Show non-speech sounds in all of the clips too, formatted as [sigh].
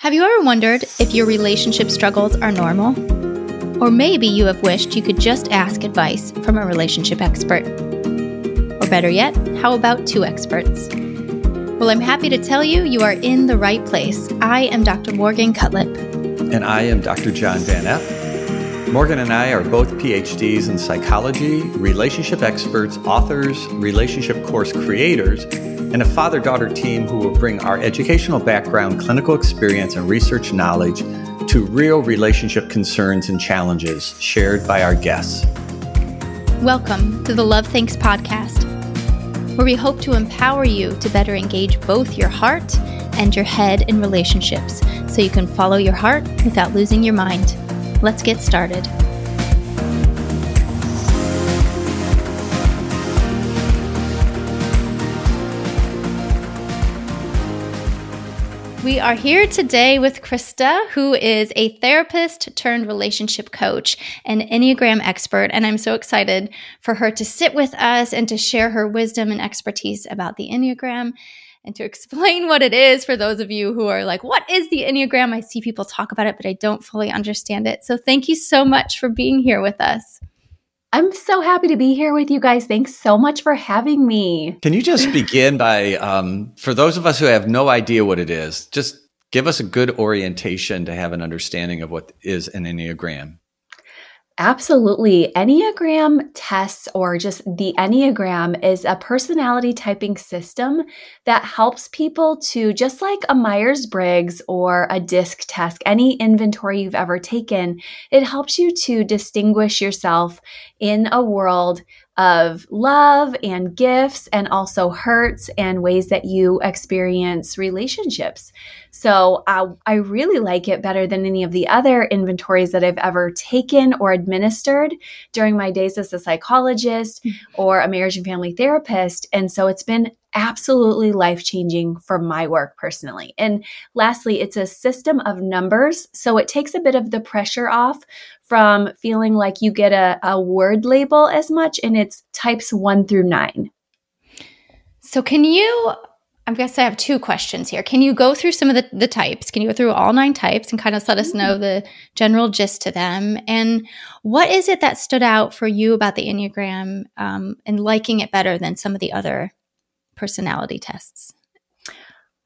Have you ever wondered if your relationship struggles are normal? Or maybe you have wished you could just ask advice from a relationship expert. Or better yet, how about two experts? Well, I'm happy to tell you you are in the right place. I am Dr. Morgan Cutlip. And I am Dr. John Van Epp. Morgan and I are both PhDs in psychology, relationship experts, authors, relationship course creators, and a father daughter team who will bring our educational background, clinical experience, and research knowledge to real relationship concerns and challenges shared by our guests. Welcome to the Love Thinks podcast, where we hope to empower you to better engage both your heart and your head in relationships so you can follow your heart without losing your mind. Let's get started. We are here today with Christa, who is a therapist turned relationship coach and Enneagram expert. And I'm so excited for her to sit with us and to share her wisdom and expertise about the Enneagram and to [laughs] explain what it is for those of you who are like, what is the Enneagram? I see people talk about it, but I don't fully understand it. So thank you so much for being here with us. I'm so happy to be here with you guys. Thanks so much for having me. Can you just begin by, um, for those of us who have no idea what it is, just give us a good orientation to have an understanding of what is an Enneagram? Absolutely. Enneagram tests, or just the Enneagram, is a personality typing system that helps people to, just like a Myers Briggs or a DISC test, any inventory you've ever taken, it helps you to distinguish yourself in a world of love and gifts and also hurts and ways that you experience relationships. So uh, I really like it better than any of the other inventories that I've ever taken or administered during my days as a psychologist mm. or a marriage and family therapist. And so it's been absolutely life changing for my work personally. And lastly, it's a system of numbers. So it takes a bit of the pressure off from feeling like you get a, a word label as much, and it's types one through nine. So, can you? I guess I have two questions here. Can you go through some of the, the types? Can you go through all nine types and kind of let us know mm-hmm. the general gist to them? And what is it that stood out for you about the Enneagram um, and liking it better than some of the other personality tests?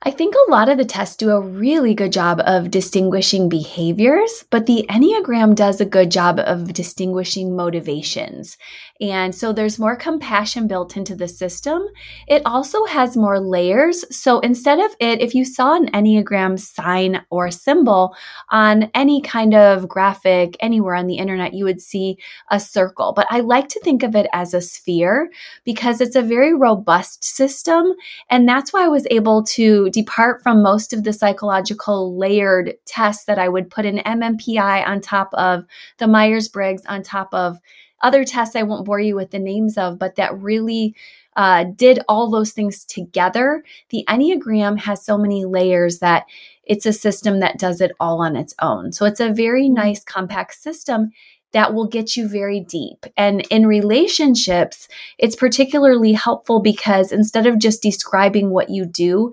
I think a lot of the tests do a really good job of distinguishing behaviors, but the Enneagram does a good job of distinguishing motivations. And so there's more compassion built into the system. It also has more layers. So instead of it, if you saw an Enneagram sign or symbol on any kind of graphic anywhere on the internet, you would see a circle. But I like to think of it as a sphere because it's a very robust system. And that's why I was able to depart from most of the psychological layered tests that I would put an MMPI on top of the Myers Briggs on top of other tests I won't bore you with the names of, but that really uh, did all those things together. The Enneagram has so many layers that it's a system that does it all on its own. So it's a very nice, compact system that will get you very deep. And in relationships, it's particularly helpful because instead of just describing what you do,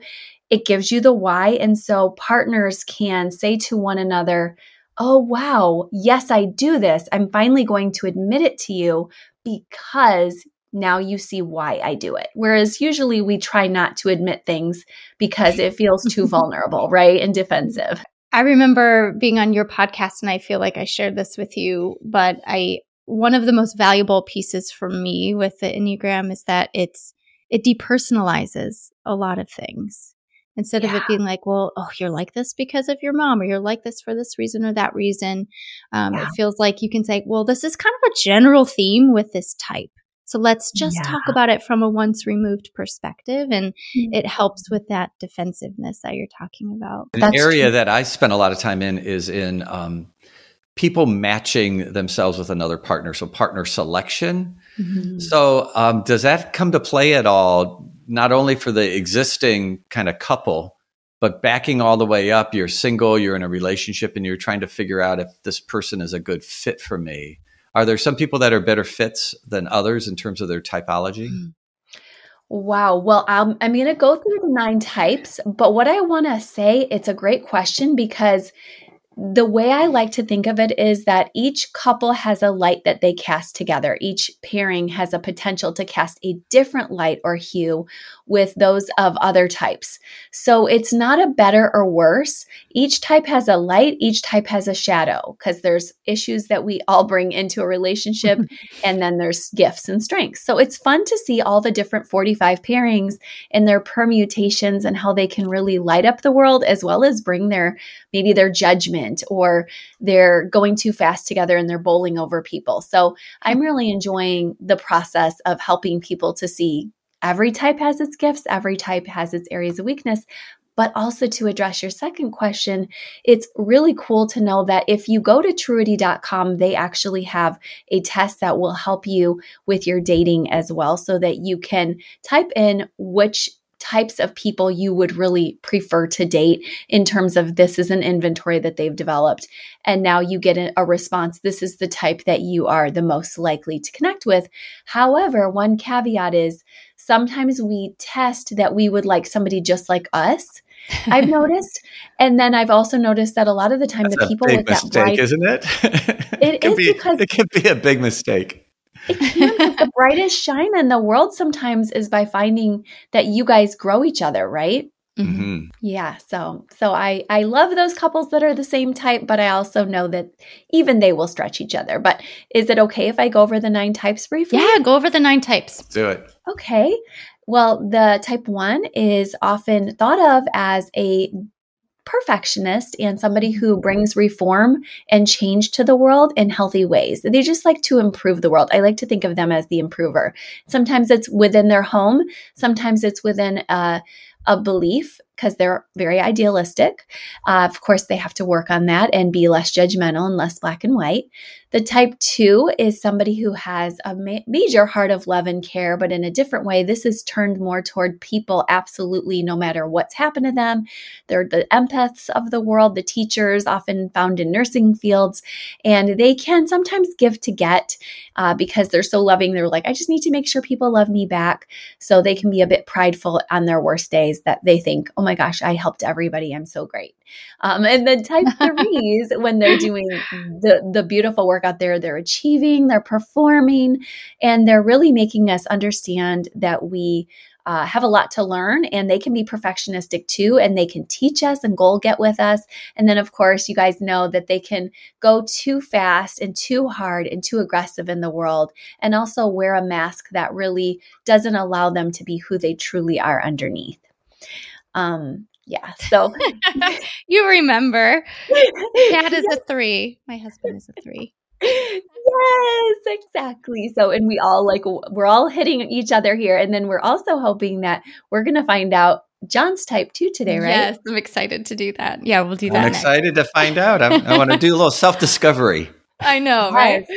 it gives you the why. And so partners can say to one another, oh, wow, yes, I do this. I'm finally going to admit it to you because now you see why I do it. Whereas usually we try not to admit things because it feels too [laughs] vulnerable, right? And defensive. I remember being on your podcast and I feel like I shared this with you, but I one of the most valuable pieces for me with the Enneagram is that it's it depersonalizes a lot of things instead yeah. of it being like, well, oh, you're like this because of your mom, or you're like this for this reason or that reason. Um, yeah. It feels like you can say, well, this is kind of a general theme with this type. So let's just yeah. talk about it from a once removed perspective. And mm-hmm. it helps with that defensiveness that you're talking about. An That's area true. that I spend a lot of time in is in um, people matching themselves with another partner. So partner selection. Mm-hmm. So um, does that come to play at all not only for the existing kind of couple, but backing all the way up, you're single, you're in a relationship, and you're trying to figure out if this person is a good fit for me. Are there some people that are better fits than others in terms of their typology? Mm-hmm. Wow. Well, I'm, I'm going to go through the nine types, but what I want to say, it's a great question because the way I like to think of it is that each couple has a light that they cast together. Each pairing has a potential to cast a different light or hue with those of other types. So it's not a better or worse. Each type has a light, each type has a shadow because there's issues that we all bring into a relationship [laughs] and then there's gifts and strengths. So it's fun to see all the different 45 pairings and their permutations and how they can really light up the world as well as bring their maybe their judgment or they're going too fast together and they're bowling over people. So I'm mm-hmm. really enjoying the process of helping people to see every type has its gifts, every type has its areas of weakness. But also to address your second question, it's really cool to know that if you go to truity.com, they actually have a test that will help you with your dating as well so that you can type in which types of people you would really prefer to date in terms of this is an inventory that they've developed. And now you get a, response. This is the type that you are the most likely to connect with. However, one caveat is sometimes we test that we would like somebody just like us. I've [laughs] noticed, and then I've also noticed that a lot of the time That's the people with mistake, that bright, isn't it? [laughs] it, it is be, because it can be a big mistake. It can. the brightest shine in the world sometimes is by finding that you guys grow each other, right? Mm-hmm. Yeah, so so I I love those couples that are the same type, but I also know that even they will stretch each other. But is it okay if I go over the nine types briefly? Yeah, go over the nine types. Do it. Okay. Well, the type 1 is often thought of as a perfectionist and somebody who brings reform and change to the world in healthy ways. They just like to improve the world. I like to think of them as the improver. Sometimes it's within their home, sometimes it's within a, a belief because they're very idealistic. Uh, of course, they have to work on that and be less judgmental and less black and white. The type two is somebody who has a ma- major heart of love and care, but in a different way. This is turned more toward people, absolutely, no matter what's happened to them. They're the empaths of the world, the teachers, often found in nursing fields, and they can sometimes give to get uh, because they're so loving. They're like, I just need to make sure people love me back. So they can be a bit prideful on their worst days that they think, oh my gosh, I helped everybody. I'm so great. Um, and then type [laughs] threes, when they're doing the, the beautiful work out there, they're achieving, they're performing, and they're really making us understand that we uh, have a lot to learn and they can be perfectionistic too and they can teach us and goal get with us and then of course you guys know that they can go too fast and too hard and too aggressive in the world and also wear a mask that really doesn't allow them to be who they truly are underneath um yeah. [laughs] So you remember. Dad is yes. a [laughs] three. My husband is a three. Yes, exactly. So, and we all like, we're all hitting each other here. And then we're also hoping that we're going to find out John's type two today, right? Yes, I'm excited to do that. Yeah, we'll do that. I'm excited to find out. I'm, i want to do a little self discovery. I know, right?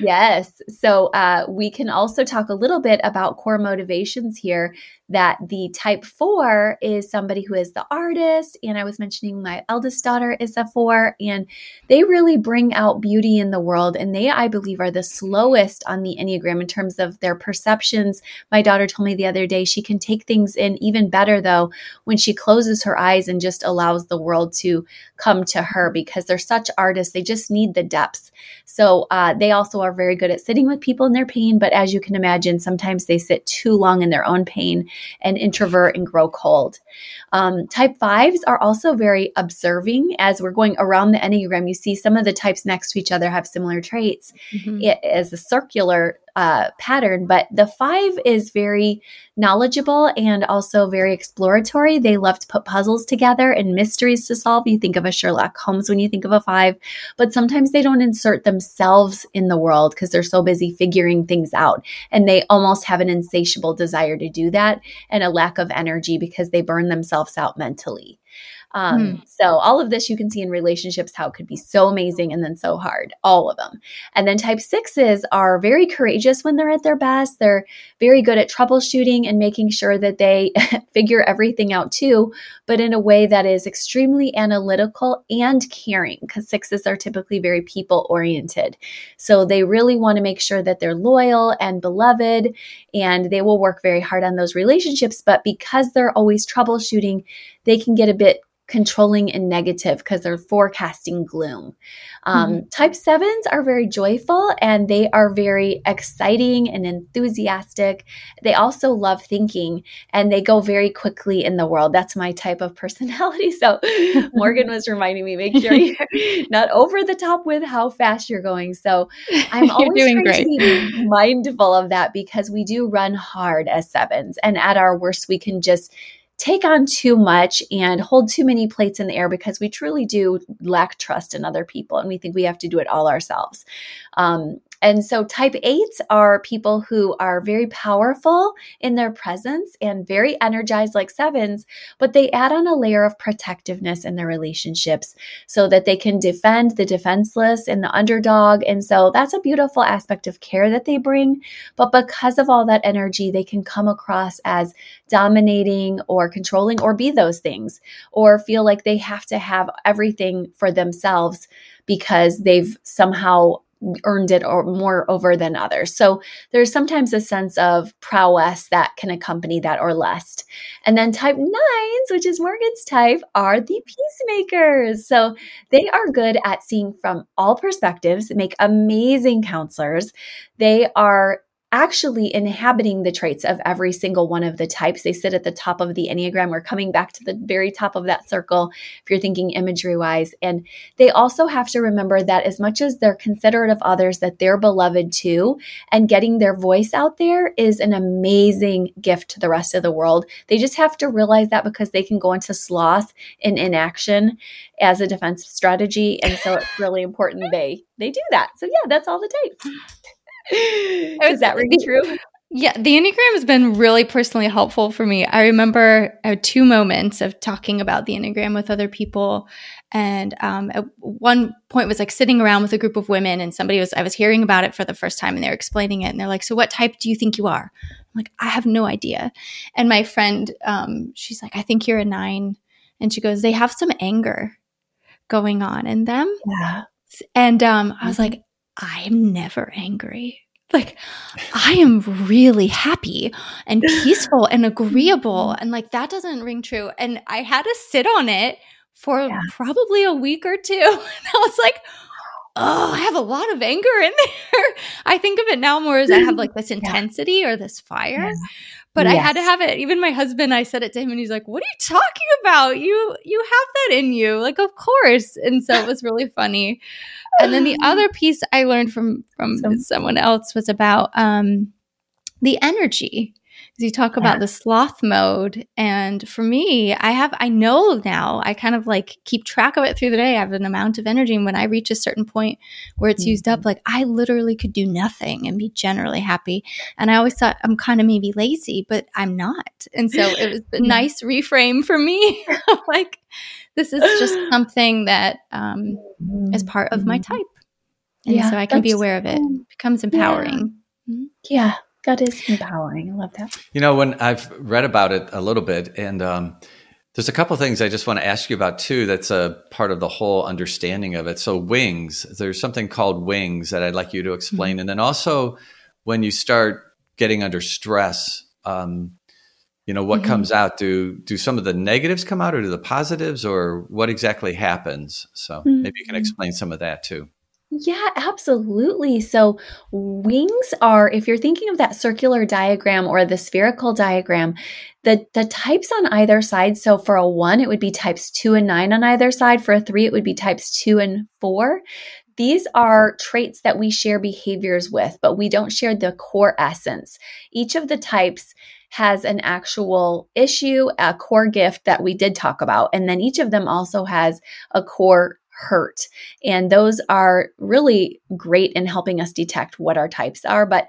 Yes. So uh, we can also talk a little bit about core motivations here that the type four is somebody who is the artist. And I was mentioning my eldest daughter is a four, and they really bring out beauty in the world. And they, I believe, are the slowest on the Enneagram in terms of their perceptions. My daughter told me the other day she can take things in even better, though, when she closes her eyes and just allows the world to come to her because they're such artists. They just need the depths. So uh, they also are very good at sitting with people in their pain. But as you can imagine, sometimes they sit too long in their own pain and introvert and grow cold. Um, type fives are also very observing. As we're going around the Enneagram, you see some of the types next to each other have similar traits. Mm-hmm. It is a circular uh, pattern, but the five is very knowledgeable and also very exploratory. They love to put puzzles together and mysteries to solve. You think of a Sherlock Holmes when you think of a five, but sometimes they don't insert themselves in the world because they're so busy figuring things out. And they almost have an insatiable desire to do that and a lack of energy because they burn themselves out mentally. Um, mm. So, all of this you can see in relationships how it could be so amazing and then so hard, all of them. And then type sixes are very courageous when they're at their best. They're very good at troubleshooting and making sure that they [laughs] figure everything out too, but in a way that is extremely analytical and caring because sixes are typically very people oriented. So, they really want to make sure that they're loyal and beloved and they will work very hard on those relationships. But because they're always troubleshooting, they can get a bit controlling and negative because they're forecasting gloom. Um, mm-hmm. Type sevens are very joyful and they are very exciting and enthusiastic. They also love thinking and they go very quickly in the world. That's my type of [laughs] personality. So [laughs] Morgan was reminding me, make sure you're [laughs] not over the top with how fast you're going. So I'm always trying great. to be mindful of that because we do run hard as sevens and at our worst we can just take on too much and hold too many plates in the air because we truly do lack trust in other people and we think we have to do it all ourselves. Um, and so type eights are people who are very powerful in their presence and very energized like sevens, but they add on a layer of protectiveness in their relationships so that they can defend the defenseless and the underdog. And so that's a beautiful aspect of care that they bring. But because of all that energy, they can come across as dominating or controlling or be those things or feel like they have to have everything for themselves because they've somehow earned it or more over than others. So there's sometimes a sense of prowess that can accompany that or lust. And then type nines, which is Morgan's type, are the peacemakers. So they are good at seeing from all perspectives, make amazing counselors. They are actually inhabiting the traits of every single one of the types. They sit at the top of the Enneagram. We're coming back to the very top of that circle if you're thinking imagery wise. And they also have to remember that as much as they're considerate of others, that they're beloved too. And getting their voice out there is an amazing gift to the rest of the world. They just have to realize that because they can go into sloth and inaction as a defense strategy. And so it's really important they they do that. So yeah, that's all the types. Is that ring true? [laughs] Yeah, the Enneagram has been really personally helpful for me. I remember uh, two moments of talking about the Enneagram with other people. And um, at one point was like sitting around with a group of women, and somebody was, I was hearing about it for the first time, and they were explaining it. And they're like, So, what type do you think you are? I'm like, I have no idea. And my friend, um, she's like, I think you're a nine. And she goes, They have some anger going on in them. Yeah. And um, I was mm-hmm. like, I'm never angry. Like, I am really happy and peaceful and agreeable. Mm-hmm. And like, that doesn't ring true. And I had to sit on it for yeah. probably a week or two. [laughs] And I was like, oh, I have a lot of anger in [laughs] there. I think of it now more as I have like this [laughs] intensity yeah. or this fire. Yeah. But yes. I had to have it. Even my husband, I said it to him and he's like, What are you talking about? You you have that in you. Like, of course. And so it was [laughs] really funny. And then the [sighs] other piece I learned from from so, someone else was about um the energy you talk about the sloth mode and for me i have i know now i kind of like keep track of it through the day i have an amount of energy and when i reach a certain point where it's mm-hmm. used up mm-hmm. like i literally could do nothing and be generally happy and i always thought i'm kind of maybe lazy but i'm not and so it was a [laughs] nice reframe for me [laughs] like this is just [laughs] something that um, is part of my mm-hmm. type and yeah, so i can be aware of it. it becomes empowering yeah. Mm-hmm. yeah that is empowering. I love that. You know, when I've read about it a little bit, and um, there's a couple things I just want to ask you about too. That's a part of the whole understanding of it. So wings, there's something called wings that I'd like you to explain, mm-hmm. and then also when you start getting under stress, um, you know what mm-hmm. comes out. Do do some of the negatives come out, or do the positives, or what exactly happens? So mm-hmm. maybe you can explain some of that too. Yeah, absolutely. So, wings are, if you're thinking of that circular diagram or the spherical diagram, the, the types on either side. So, for a one, it would be types two and nine on either side. For a three, it would be types two and four. These are traits that we share behaviors with, but we don't share the core essence. Each of the types has an actual issue, a core gift that we did talk about. And then each of them also has a core hurt. And those are really great in helping us detect what our types are. But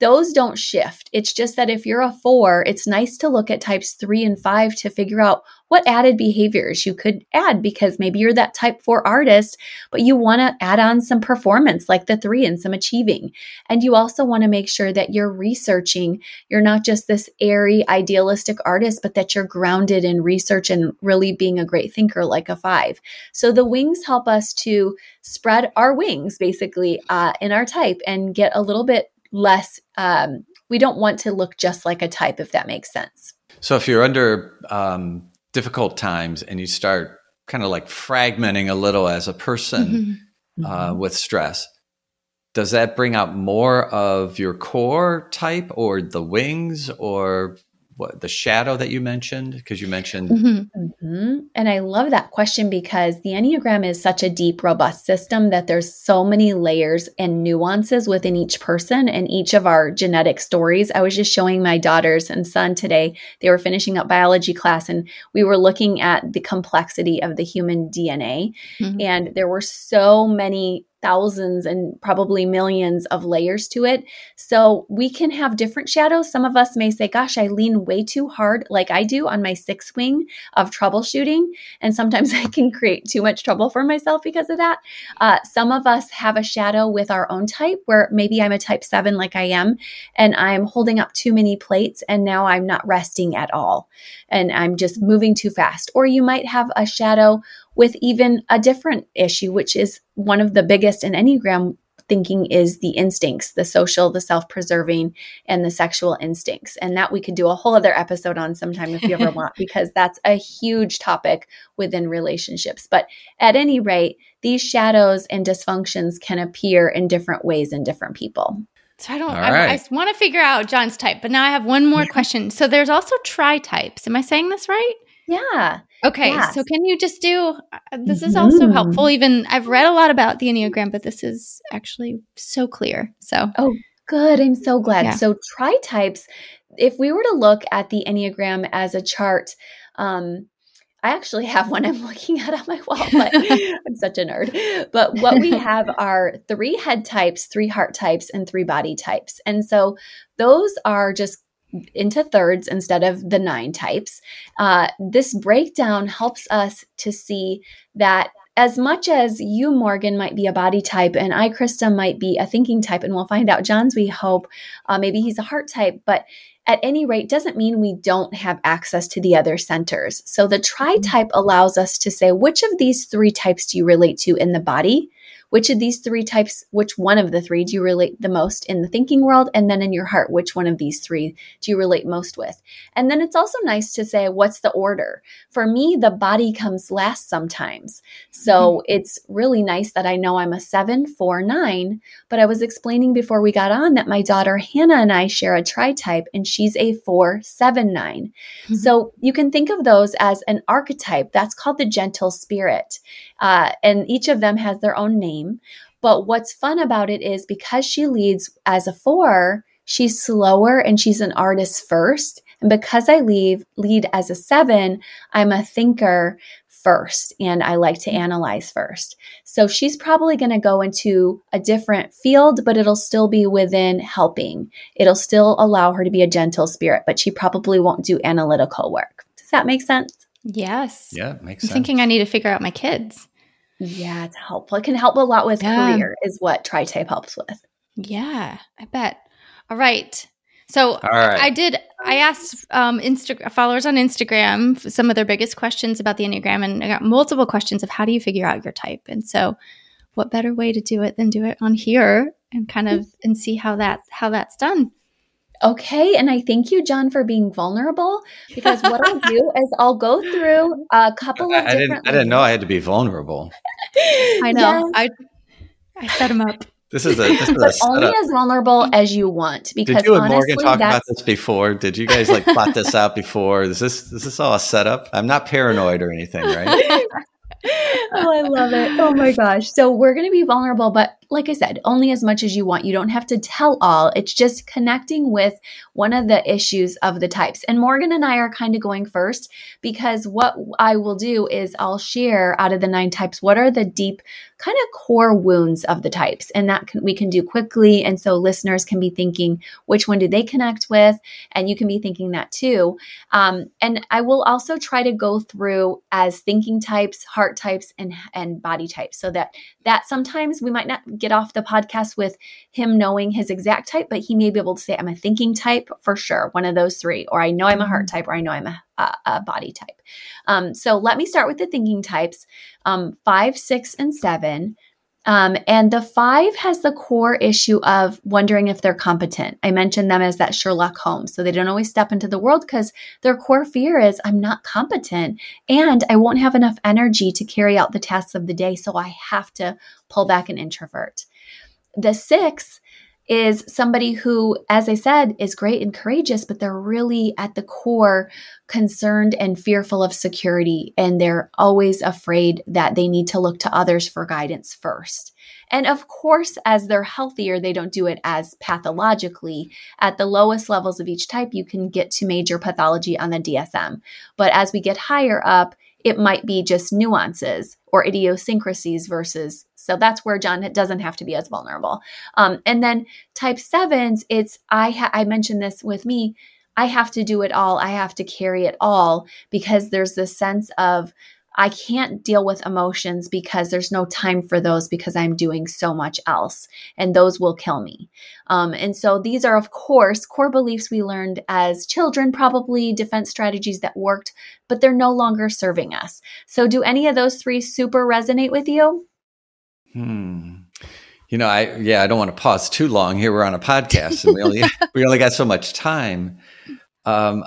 those don't shift. It's just that if you're a four, it's nice to look at types three and five to figure out what added behaviors you could add because maybe you're that type four artist, but you want to add on some performance like the three and some achieving. And you also want to make sure that you're researching. You're not just this airy, idealistic artist, but that you're grounded in research and really being a great thinker like a five. So the wings help us to spread our wings basically uh, in our type and get a little bit less. Um, we don't want to look just like a type, if that makes sense. So if you're under um, difficult times and you start kind of like fragmenting a little as a person mm-hmm. uh, mm-hmm. with stress, does that bring out more of your core type or the wings or what the shadow that you mentioned because you mentioned mm-hmm. Mm-hmm. and i love that question because the enneagram is such a deep robust system that there's so many layers and nuances within each person and each of our genetic stories i was just showing my daughters and son today they were finishing up biology class and we were looking at the complexity of the human dna mm-hmm. and there were so many thousands and probably millions of layers to it. So we can have different shadows. Some of us may say, Gosh, I lean way too hard, like I do on my six wing of troubleshooting. And sometimes [laughs] I can create too much trouble for myself because of that. Uh, some of us have a shadow with our own type where maybe I'm a type seven, like I am, and I'm holding up too many plates and now I'm not resting at all. And I'm just moving too fast. Or you might have a shadow with even a different issue, which is one of the biggest in Enneagram thinking is the instincts, the social, the self preserving, and the sexual instincts. And that we could do a whole other episode on sometime if you ever [laughs] want, because that's a huge topic within relationships. But at any rate, these shadows and dysfunctions can appear in different ways in different people. So I don't, I, right. I, want to figure out John's type, but now I have one more question. So there's also tri types. Am I saying this right? Yeah. Okay. Yes. So can you just do uh, this is also mm. helpful. Even I've read a lot about the Enneagram, but this is actually so clear. So Oh, good. I'm so glad. Yeah. So tri types, if we were to look at the Enneagram as a chart, um, I actually have one I'm [laughs] looking at on my wall, but [laughs] I'm such a nerd. But what we have are three head types, three heart types, and three body types. And so those are just into thirds instead of the nine types. Uh, this breakdown helps us to see that as much as you, Morgan, might be a body type and I, Christa, might be a thinking type, and we'll find out John's, we hope, uh, maybe he's a heart type, but at any rate doesn't mean we don't have access to the other centers. So the tri type allows us to say which of these three types do you relate to in the body? Which of these three types, which one of the three do you relate the most in the thinking world? And then in your heart, which one of these three do you relate most with? And then it's also nice to say, what's the order? For me, the body comes last sometimes. So mm-hmm. it's really nice that I know I'm a seven, four, nine. But I was explaining before we got on that my daughter Hannah and I share a tri type, and she's a four, seven, nine. Mm-hmm. So you can think of those as an archetype. That's called the gentle spirit. Uh, and each of them has their own name. But what's fun about it is because she leads as a four, she's slower and she's an artist first. And because I leave, lead as a seven, I'm a thinker first and I like to analyze first. So she's probably going to go into a different field, but it'll still be within helping. It'll still allow her to be a gentle spirit, but she probably won't do analytical work. Does that make sense? Yes. Yeah, makes I'm sense. thinking I need to figure out my kids. Yeah, it's helpful. It can help a lot with yeah. career, is what tri type helps with. Yeah, I bet. All right. So All right. I did. I asked um, Insta- followers on Instagram some of their biggest questions about the Enneagram, and I got multiple questions of how do you figure out your type. And so, what better way to do it than do it on here and kind of and see how that how that's done. Okay. And I thank you, John, for being vulnerable because what I'll do is I'll go through a couple of I, I didn't I didn't know I had to be vulnerable. [laughs] I know. I I set him up. This is a this is but only as vulnerable as you want. Because did you and Morgan talk about this before? Did you guys like plot this out before? Is this is this all a setup? I'm not paranoid or anything, right? [laughs] oh, I love it. Oh my gosh. So we're going to be vulnerable, but like I said, only as much as you want. You don't have to tell all. It's just connecting with one of the issues of the types. And Morgan and I are kind of going first because what I will do is I'll share out of the nine types what are the deep kind of core wounds of the types and that can, we can do quickly and so listeners can be thinking which one do they connect with and you can be thinking that too um, and i will also try to go through as thinking types heart types and and body types so that that sometimes we might not get off the podcast with him knowing his exact type but he may be able to say i'm a thinking type for sure one of those three or i know i'm a heart mm-hmm. type or i know i'm a a, a body type. Um, so let me start with the thinking types um, five, six, and seven. Um, and the five has the core issue of wondering if they're competent. I mentioned them as that Sherlock Holmes. So they don't always step into the world because their core fear is I'm not competent and I won't have enough energy to carry out the tasks of the day. So I have to pull back and introvert. The six is somebody who, as I said, is great and courageous, but they're really at the core concerned and fearful of security. And they're always afraid that they need to look to others for guidance first. And of course, as they're healthier, they don't do it as pathologically. At the lowest levels of each type, you can get to major pathology on the DSM. But as we get higher up, it might be just nuances or idiosyncrasies versus so that's where John doesn't have to be as vulnerable. Um, and then type sevens, it's I ha- I mentioned this with me. I have to do it all. I have to carry it all because there's this sense of I can't deal with emotions because there's no time for those because I'm doing so much else, and those will kill me. Um, and so these are, of course, core beliefs we learned as children, probably defense strategies that worked, but they're no longer serving us. So, do any of those three super resonate with you? Hmm. You know, I yeah, I don't want to pause too long. Here we're on a podcast, and we only [laughs] we only got so much time. Um,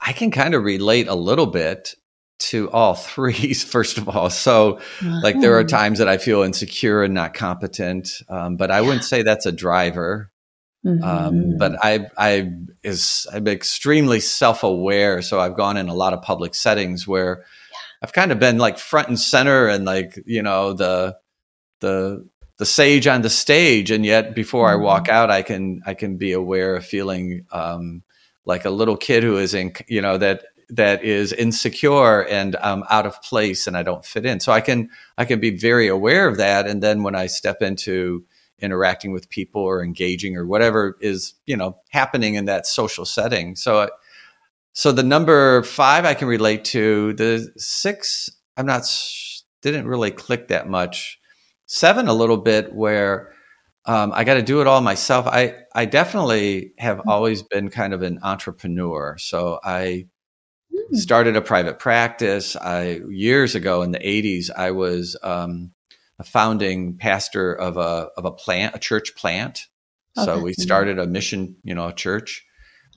I can kind of relate a little bit to all three. [laughs] First of all, so like there are uh-huh. times that I feel insecure and not competent, um, but I wouldn't say that's a driver. Um, mm-hmm. Um, but I I is I'm extremely self aware, so I've gone in a lot of public settings where I've kind of been like front and center and like you know the the the sage on the stage and yet before mm-hmm. i walk out i can i can be aware of feeling um, like a little kid who is in you know that that is insecure and um, out of place and i don't fit in. So i can i can be very aware of that. And then when i step into interacting with people or engaging or whatever is you know happening in that social setting. So so the number five i can relate to the six i'm not didn't really click that much seven a little bit where um, I got to do it all myself. I I definitely have mm-hmm. always been kind of an entrepreneur. So I mm. started a private practice. I years ago in the '80s, I was um, a founding pastor of a of a plant, a church plant. So we started a mission, you know, a church.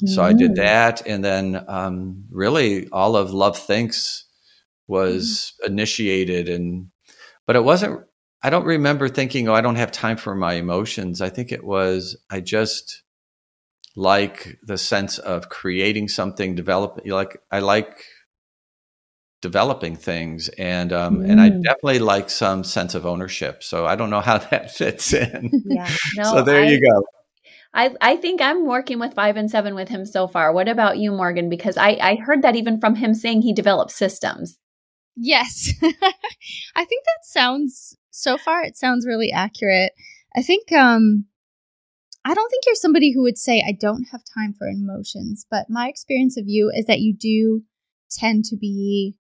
So I did mm. that, and then um, really all of Love Thinks was mm. initiated, and but it wasn't I don't remember thinking, oh, I don't have time for my emotions. I think it was, I just like the sense of creating something, develop, like, I like developing things and um mm. and I mm. definitely like some sense of ownership. So I don't know [laughs] how that fits in. Yeah. No, so there I, you go. I, I think I'm working with five and seven with him so far. What about you, Morgan? Because I, I heard that even from him saying he develops systems. Yes. [laughs] I think that sounds so far it sounds really accurate. I think um I don't think you're somebody who would say I don't have time for emotions, but my experience of you is that you do tend to be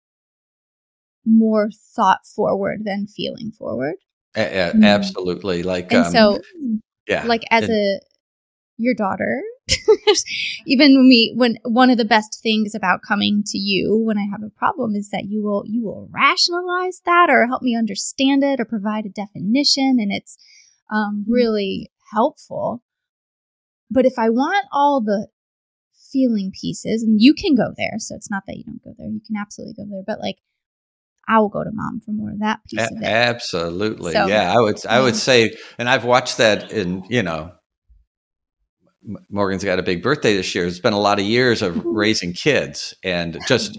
more thought forward than feeling forward. A- a- mm. absolutely. Like and um, so yeah. Like as a your daughter, [laughs] even when we when one of the best things about coming to you when i have a problem is that you will you will rationalize that or help me understand it or provide a definition and it's um, mm-hmm. really helpful but if i want all the feeling pieces and you can go there so it's not that you don't go there you can absolutely go there but like I will go to mom for more of that piece a- of it. Absolutely. So, yeah. I would I would say and I've watched that in, you know, Morgan's got a big birthday this year. It's been a lot of years of [laughs] raising kids and just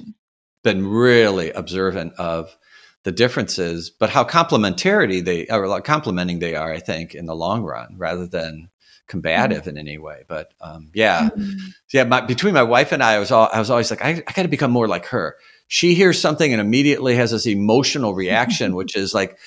been really observant of the differences, but how complementarity they are, complementing they are, I think, in the long run, rather than combative mm-hmm. in any way. But um, yeah, mm-hmm. yeah. My, between my wife and I, I was all, I was always like, I, I got to become more like her. She hears something and immediately has this emotional reaction, [laughs] which is like,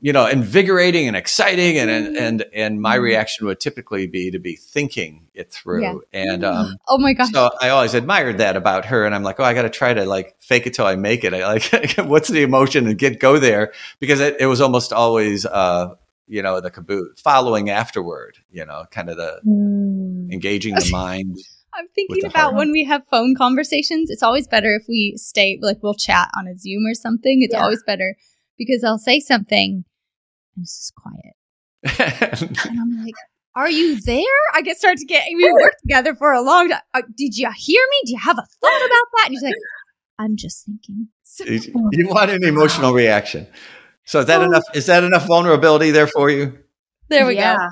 you know, invigorating and exciting. And, and, and, and my mm-hmm. reaction would typically be to be thinking it through. Yeah. And, um, oh my gosh. So I always admired that about her. And I'm like, oh, I got to try to like fake it till I make it. I like, [laughs] what's the emotion and get, go there because it, it was almost always, uh, you know, the caboose following afterward, you know, kind of the mm. engaging the mind. I'm thinking about when we have phone conversations. It's always better if we stay, like, we'll chat on a Zoom or something. It's yeah. always better because I'll say something and it's just quiet. [laughs] and I'm like, are you there? I get started to get, we worked together for a long time. Uh, did you hear me? Do you have a thought about that? And he's like, I'm just thinking. So- [laughs] you want an emotional reaction. So is that oh. enough? Is that enough vulnerability there for you? There we yeah. go.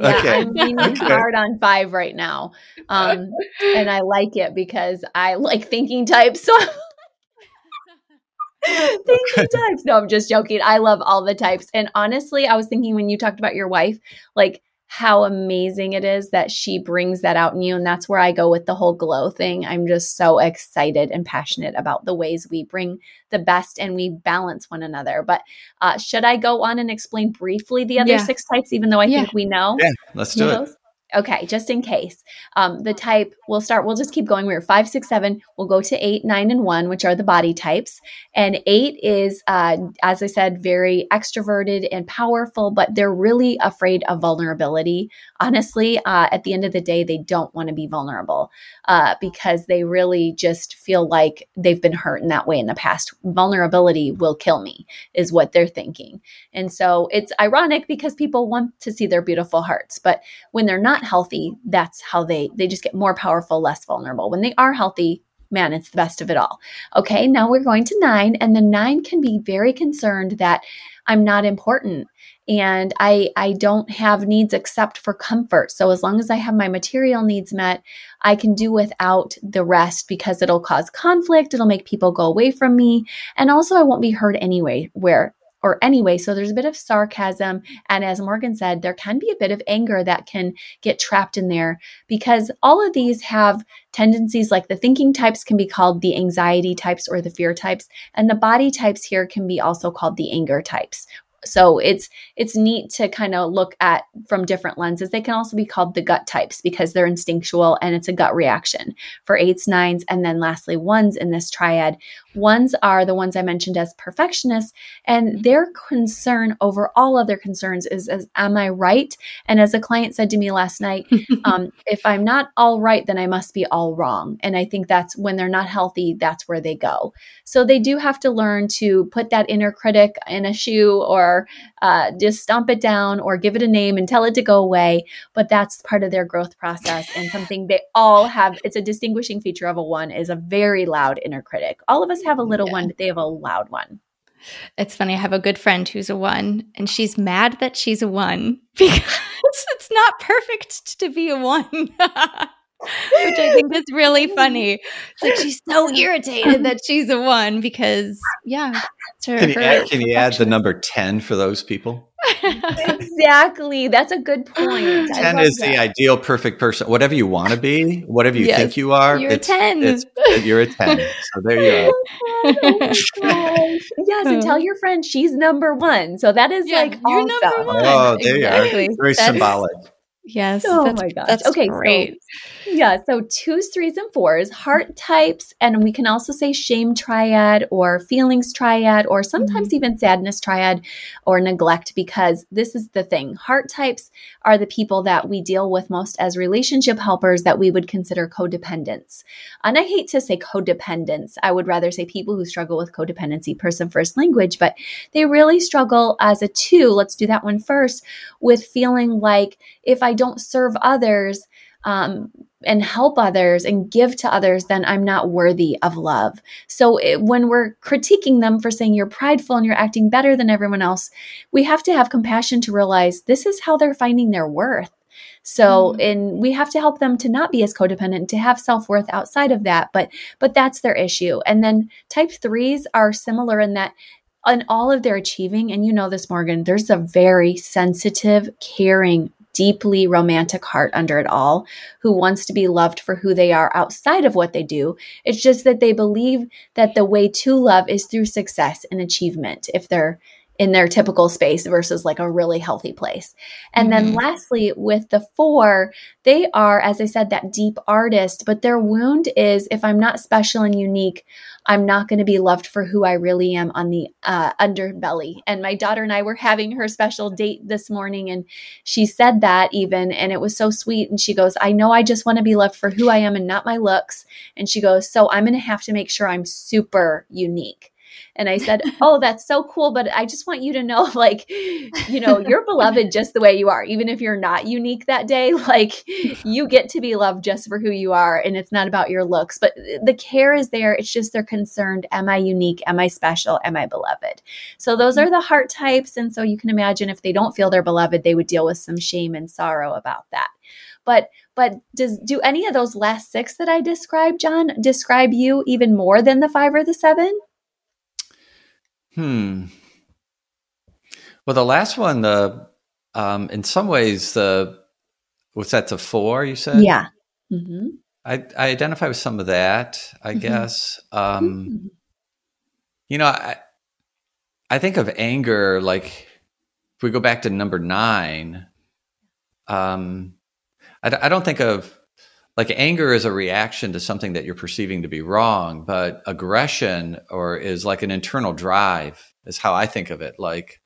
Yeah, okay. I'm leaning [laughs] okay. hard on five right now. Um, and I like it because I like thinking types. So [laughs] thinking types. No, I'm just joking. I love all the types. And honestly, I was thinking when you talked about your wife, like how amazing it is that she brings that out in you. And that's where I go with the whole glow thing. I'm just so excited and passionate about the ways we bring the best and we balance one another. But uh, should I go on and explain briefly the other yeah. six types, even though I yeah. think we know? Yeah, let's do it. Okay, just in case. Um, the type, we'll start, we'll just keep going. We're five, six, seven. We'll go to eight, nine, and one, which are the body types. And eight is, uh, as I said, very extroverted and powerful, but they're really afraid of vulnerability. Honestly, uh, at the end of the day, they don't want to be vulnerable uh, because they really just feel like they've been hurt in that way in the past. Vulnerability will kill me, is what they're thinking. And so it's ironic because people want to see their beautiful hearts, but when they're not not healthy, that's how they they just get more powerful, less vulnerable. When they are healthy, man, it's the best of it all. Okay, now we're going to 9 and the 9 can be very concerned that I'm not important and I I don't have needs except for comfort. So as long as I have my material needs met, I can do without the rest because it'll cause conflict, it'll make people go away from me, and also I won't be heard anyway where or anyway. So there's a bit of sarcasm. And as Morgan said, there can be a bit of anger that can get trapped in there because all of these have tendencies like the thinking types can be called the anxiety types or the fear types. And the body types here can be also called the anger types so it's it's neat to kind of look at from different lenses. They can also be called the gut types because they're instinctual and it's a gut reaction for eights nines and then lastly ones in this triad. Ones are the ones i mentioned as perfectionists and their concern over all other concerns is, is am i right? And as a client said to me last night [laughs] um, if i'm not all right then i must be all wrong. And i think that's when they're not healthy that's where they go. So they do have to learn to put that inner critic in a shoe or or uh, just stomp it down or give it a name and tell it to go away. But that's part of their growth process and something they all have. It's a distinguishing feature of a one is a very loud inner critic. All of us have a little yeah. one, but they have a loud one. It's funny. I have a good friend who's a one, and she's mad that she's a one [laughs] because it's not perfect to be a one. [laughs] which I think is really [laughs] funny. It's like she's so irritated that she's a one because, yeah. Her, can you, add, can you add the number 10 for those people? [laughs] exactly. That's a good point. 10 is that. the ideal perfect person. Whatever you want to be, whatever you yes, think you are, you're it's, 10. It's, you're a 10. So there you are. oh, [laughs] yes, and tell your friend she's number one. So that is yeah, like you're awesome. number one. Oh, there exactly. you are. Very That's, symbolic. Yes. Oh my gosh. That's okay. Great. So, yeah. So twos, threes, and fours, heart types, and we can also say shame triad or feelings triad or sometimes mm-hmm. even sadness triad or neglect because this is the thing. Heart types are the people that we deal with most as relationship helpers that we would consider codependents. And I hate to say codependents. I would rather say people who struggle with codependency, person first language, but they really struggle as a two. Let's do that one first with feeling like if I don't serve others um, and help others and give to others, then I'm not worthy of love. So it, when we're critiquing them for saying you're prideful and you're acting better than everyone else, we have to have compassion to realize this is how they're finding their worth. So, mm-hmm. and we have to help them to not be as codependent, to have self-worth outside of that, but but that's their issue. And then type 3s are similar in that on all of their achieving, and you know this, Morgan, there's a very sensitive, caring, deeply romantic heart under it all who wants to be loved for who they are outside of what they do. It's just that they believe that the way to love is through success and achievement if they're in their typical space versus like a really healthy place. And mm-hmm. then lastly, with the four, they are, as I said, that deep artist, but their wound is if I'm not special and unique, I'm not going to be loved for who I really am on the uh, underbelly. And my daughter and I were having her special date this morning, and she said that even, and it was so sweet. And she goes, I know I just want to be loved for who I am and not my looks. And she goes, So I'm going to have to make sure I'm super unique. And I said, Oh, that's so cool. But I just want you to know, [laughs] like, you know, you're beloved [laughs] just the way you are. Even if you're not unique that day, [laughs] like, you get to be loved just for who you are. And it's not about your looks, but the care is there. It's just they're concerned Am I unique? Am I special? Am I beloved? So those are the heart types. And so you can imagine if they don't feel they're beloved, they would deal with some shame and sorrow about that but but does do any of those last six that i described john describe you even more than the five or the seven Hmm. Well, the last one, the um, in some ways, the what's that? The four you said? Yeah. Mm-hmm. I, I identify with some of that. I mm-hmm. guess. Um, mm-hmm. You know, I I think of anger like if we go back to number nine. Um, I, I don't think of like anger is a reaction to something that you're perceiving to be wrong but aggression or is like an internal drive is how i think of it like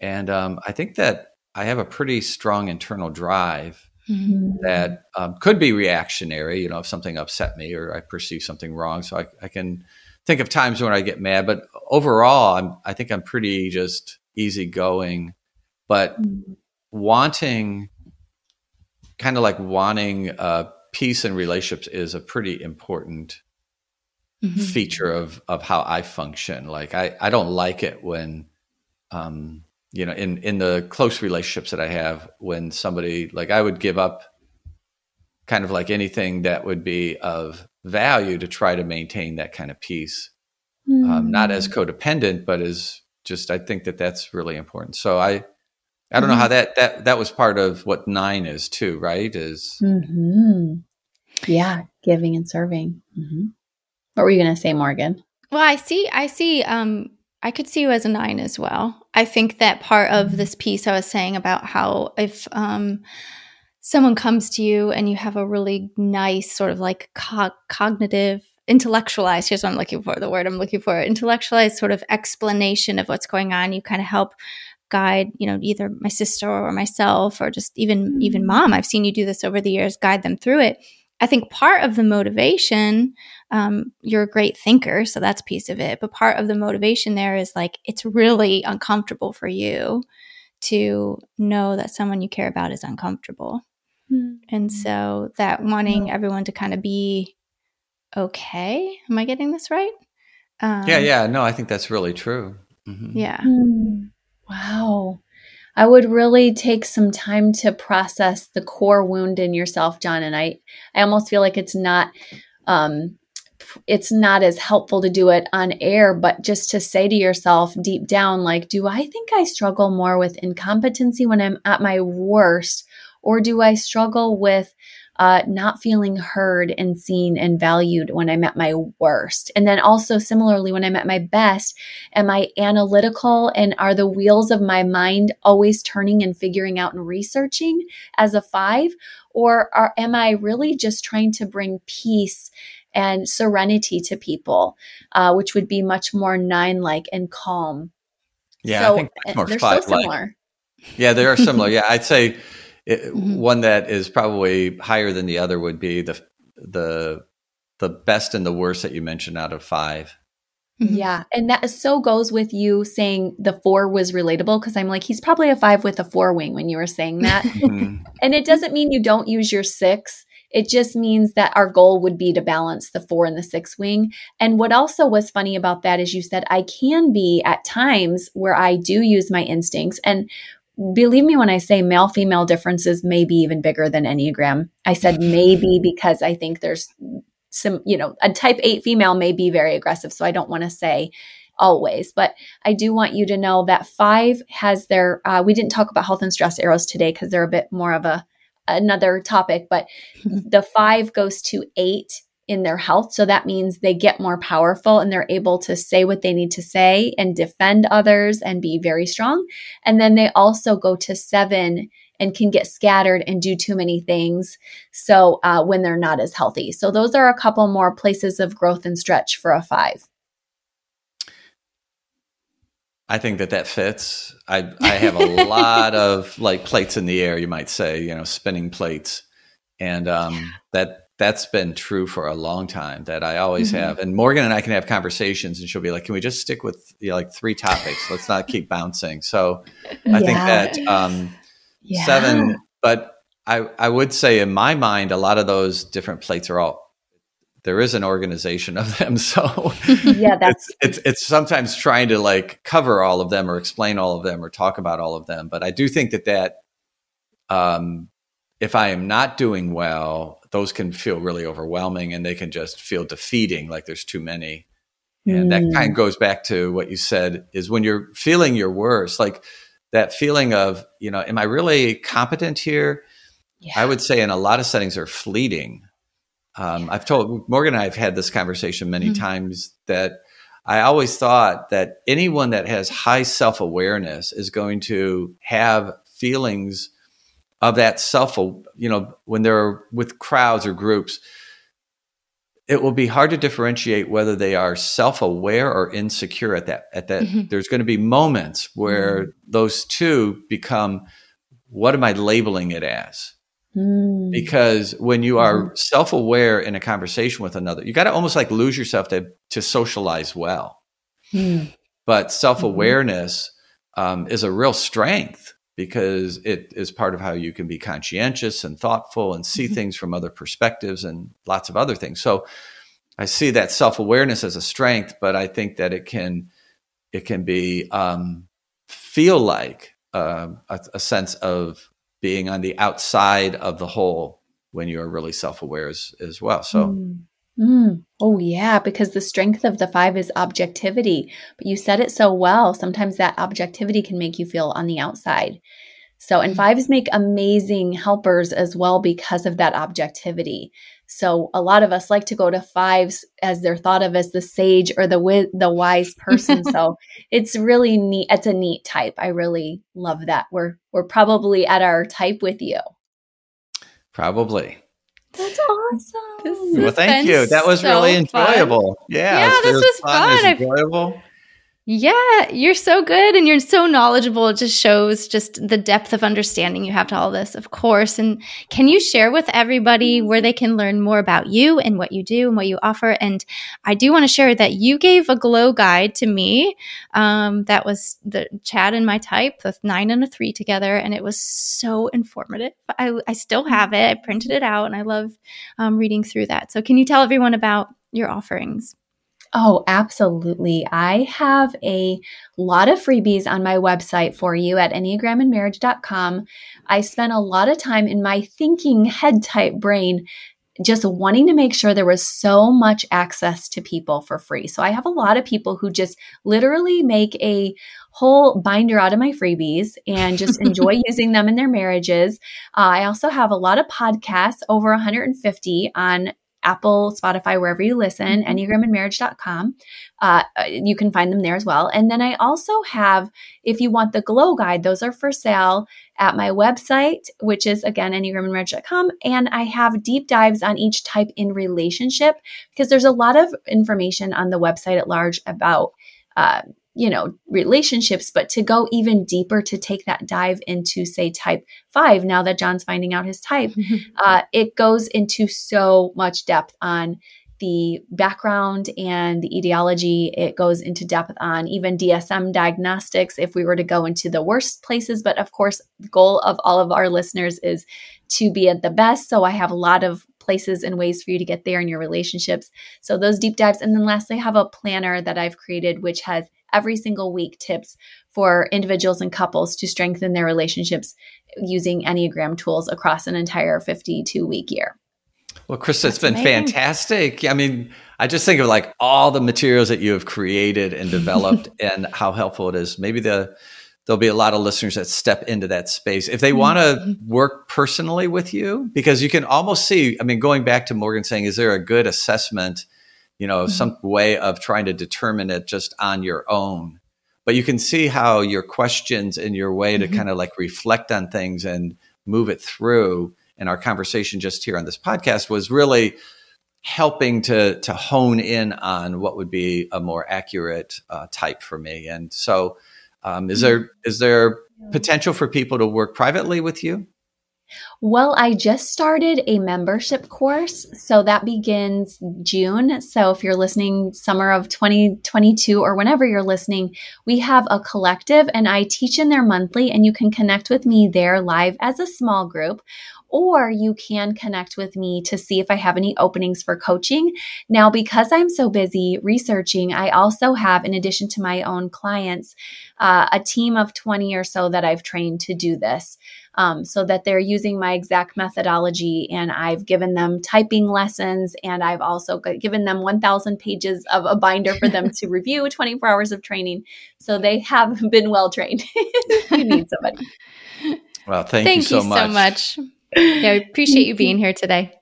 and um, i think that i have a pretty strong internal drive mm-hmm. that um, could be reactionary you know if something upset me or i perceive something wrong so I, I can think of times when i get mad but overall i'm i think i'm pretty just easygoing but mm-hmm. wanting kind of like wanting uh, peace in relationships is a pretty important mm-hmm. feature of of how I function. Like I I don't like it when um you know in in the close relationships that I have when somebody like I would give up kind of like anything that would be of value to try to maintain that kind of peace. Mm. Um, not as mm. codependent, but as just I think that that's really important. So I I don't mm-hmm. know how that that that was part of what nine is too, right? Is mm-hmm. yeah, giving and serving. Mm-hmm. What were you going to say, Morgan? Well, I see. I see. Um, I could see you as a nine as well. I think that part of mm-hmm. this piece I was saying about how if um, someone comes to you and you have a really nice sort of like co- cognitive intellectualized here's what i'm looking for the word i'm looking for intellectualized sort of explanation of what's going on you kind of help guide you know either my sister or myself or just even even mm-hmm. mom i've seen you do this over the years guide them through it i think part of the motivation um, you're a great thinker so that's piece of it but part of the motivation there is like it's really uncomfortable for you to know that someone you care about is uncomfortable mm-hmm. and so that wanting everyone to kind of be okay am i getting this right um, yeah yeah no i think that's really true mm-hmm. yeah mm. Wow. I would really take some time to process the core wound in yourself, John. And I, I almost feel like it's not, um, it's not as helpful to do it on air, but just to say to yourself deep down, like, do I think I struggle more with incompetency when I'm at my worst? Or do I struggle with uh, not feeling heard and seen and valued when I'm at my worst. And then also, similarly, when I'm at my best, am I analytical and are the wheels of my mind always turning and figuring out and researching as a five? Or are, am I really just trying to bring peace? And serenity to people, uh, which would be much more nine like and calm. Yeah, so, I think more they're so similar. Yeah, they are similar. [laughs] yeah, I'd say it, mm-hmm. One that is probably higher than the other would be the the the best and the worst that you mentioned out of 5 mm-hmm. Yeah. And that so goes with you saying the four was relatable because I'm like, he's probably a five with a four wing when you were saying that. [laughs] Mm-hmm. [laughs] and it doesn't mean you don't use your six. It just means that our goal would be to balance the four and the six wing. And what also was funny about that is you said, I can be at times where I do use my instincts. And believe me when I say male female differences may be even bigger than Enneagram. I said maybe [laughs] because I think there's some, you know, a type eight female may be very aggressive. So I don't want to say always. But I do want you to know that five has their, uh, we didn't talk about health and stress arrows today because they're a bit more of a, another topic, but [laughs] the five goes to eight in their health. So that means they get more powerful and they're able to say what they need to say and defend others and be very strong. And then they also go to seven and can get scattered and do too many things. So uh, when they're not as healthy. So those are a couple more places of growth and stretch for a five. I think that that fits. I I have a lot of like plates in the air, you might say, you know, spinning plates, and um, that that's been true for a long time. That I always mm-hmm. have. And Morgan and I can have conversations, and she'll be like, "Can we just stick with you know, like three topics? Let's not keep bouncing." So [laughs] I think that um, yeah. seven, but I I would say in my mind, a lot of those different plates are all there is an organization of them. [laughs] So [laughs] yeah, that's it's, it's, it's sometimes trying to like cover all of them or explain all of them or talk about all of them. But I do think that that um, if I am not doing well, those can feel really overwhelming and they can just feel defeating, like there's too many. And mm. that kind of goes back to what you said is when you're feeling your worst, like that feeling of, you know, am I really competent here? Yeah. I would say in a lot of settings are fleeting. Um, I've told Morgan and I have had this conversation many mm-hmm. times that I always thought that anyone that has high self awareness is going to have feelings of that self, you know, when they're with crowds or groups, it will be hard to differentiate whether they are self aware or insecure at that, at that. Mm-hmm. There's going to be moments where mm-hmm. those two become, what am I labeling it as? Mm. Because when you are mm. self aware in a conversation with another, you got to almost like lose yourself to, to socialize well. Mm. But self awareness mm-hmm. um, is a real strength because it is part of how you can be conscientious and thoughtful and see mm-hmm. things from other perspectives and lots of other things. So I see that self awareness as a strength, but I think that it can it can be um, feel like uh, a, a sense of being on the outside of the whole when you're really self-aware as, as well so mm. Mm. Oh, yeah, because the strength of the five is objectivity. But you said it so well. Sometimes that objectivity can make you feel on the outside. So, and mm. fives make amazing helpers as well because of that objectivity. So, a lot of us like to go to fives as they're thought of as the sage or the wi- the wise person. [laughs] so, it's really neat. It's a neat type. I really love that. We're we're probably at our type with you. Probably. That's awesome. Well, thank you. That was so really enjoyable. Fun. Yeah, yeah, this was, was fun. fun. Was enjoyable. Yeah, you're so good and you're so knowledgeable. It just shows just the depth of understanding you have to all this, of course. And can you share with everybody where they can learn more about you and what you do and what you offer? And I do want to share that you gave a glow guide to me. Um, that was the Chad and my type with nine and a three together. And it was so informative. I, I still have it. I printed it out and I love um, reading through that. So can you tell everyone about your offerings? Oh, absolutely. I have a lot of freebies on my website for you at enneagraminyourmarriage.com. I spent a lot of time in my thinking head type brain just wanting to make sure there was so much access to people for free. So I have a lot of people who just literally make a whole binder out of my freebies and just [laughs] enjoy using them in their marriages. Uh, I also have a lot of podcasts, over 150 on Apple, Spotify, wherever you listen, mm-hmm. enneagraminyourmarriage.com. Uh, you can find them there as well. And then I also have, if you want the glow guide, those are for sale at my website, which is again, enneagraminyourmarriage.com. And Marriage.com. And I have deep dives on each type in relationship because there's a lot of information on the website at large about uh, you know, relationships, but to go even deeper to take that dive into, say, type five, now that John's finding out his type, [laughs] uh, it goes into so much depth on the background and the etiology. It goes into depth on even DSM diagnostics if we were to go into the worst places. But of course, the goal of all of our listeners is to be at the best. So I have a lot of places and ways for you to get there in your relationships. So those deep dives. And then lastly, I have a planner that I've created, which has every single week tips for individuals and couples to strengthen their relationships using Enneagram tools across an entire 52 week year. Well, Christa, it's been amazing. fantastic. I mean, I just think of like all the materials that you have created and developed [laughs] and how helpful it is. Maybe the there'll be a lot of listeners that step into that space if they mm-hmm. want to work personally with you because you can almost see i mean going back to morgan saying is there a good assessment you know mm-hmm. some way of trying to determine it just on your own but you can see how your questions and your way mm-hmm. to kind of like reflect on things and move it through and our conversation just here on this podcast was really helping to to hone in on what would be a more accurate uh, type for me and so um, is there is there potential for people to work privately with you? Well, I just started a membership course. So that begins June. So if you're listening summer of 2022 or whenever you're listening, we have a collective and I teach in there monthly and you can connect with me there live as a small group or you can connect with me to see if I have any openings for coaching. Now, because I'm so busy researching, I also have, in addition to my own clients, uh, a team of 20 or so that I've trained to do this. Um, so that they're using my exact methodology. And I've given them typing lessons, and I've also given them 1,000 pages of a binder for them to [laughs] review, 24 hours of training. So they have [laughs] been well trained. [laughs] you need somebody. Well, thank, thank you so you much. so much. Yeah, I appreciate you being here today.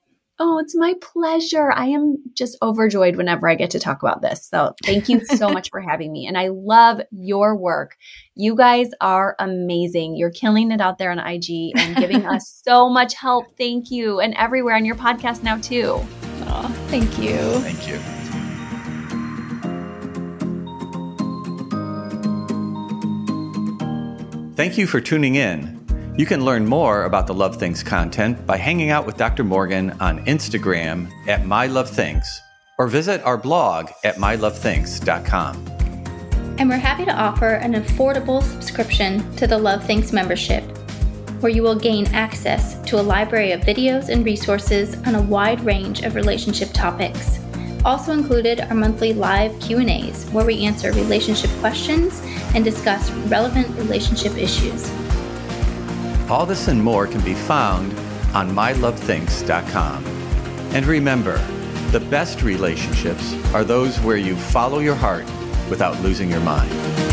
Oh, it's my pleasure. I am just overjoyed whenever I get to talk about this. So, thank you so much for having me. And I love your work. You guys are amazing. You're killing it out there on IG and giving [laughs] us so much help. Thank you. And everywhere on your podcast now, too. Oh, thank you. Thank you. Thank you for tuning in. You can learn more about the Love Thinks content by hanging out with Dr. Morgan on Instagram at MyLoveThinks or visit our blog at mylovethinks.com. And we're happy to offer an affordable subscription to the Love Thinks membership, where you will gain access to a library of videos and resources on a wide range of relationship topics. Also included are monthly live Q&As where we answer relationship questions and discuss relevant relationship issues. All this and more can be found on mylovethinks.com. And remember, the best relationships are those where you follow your heart without losing your mind.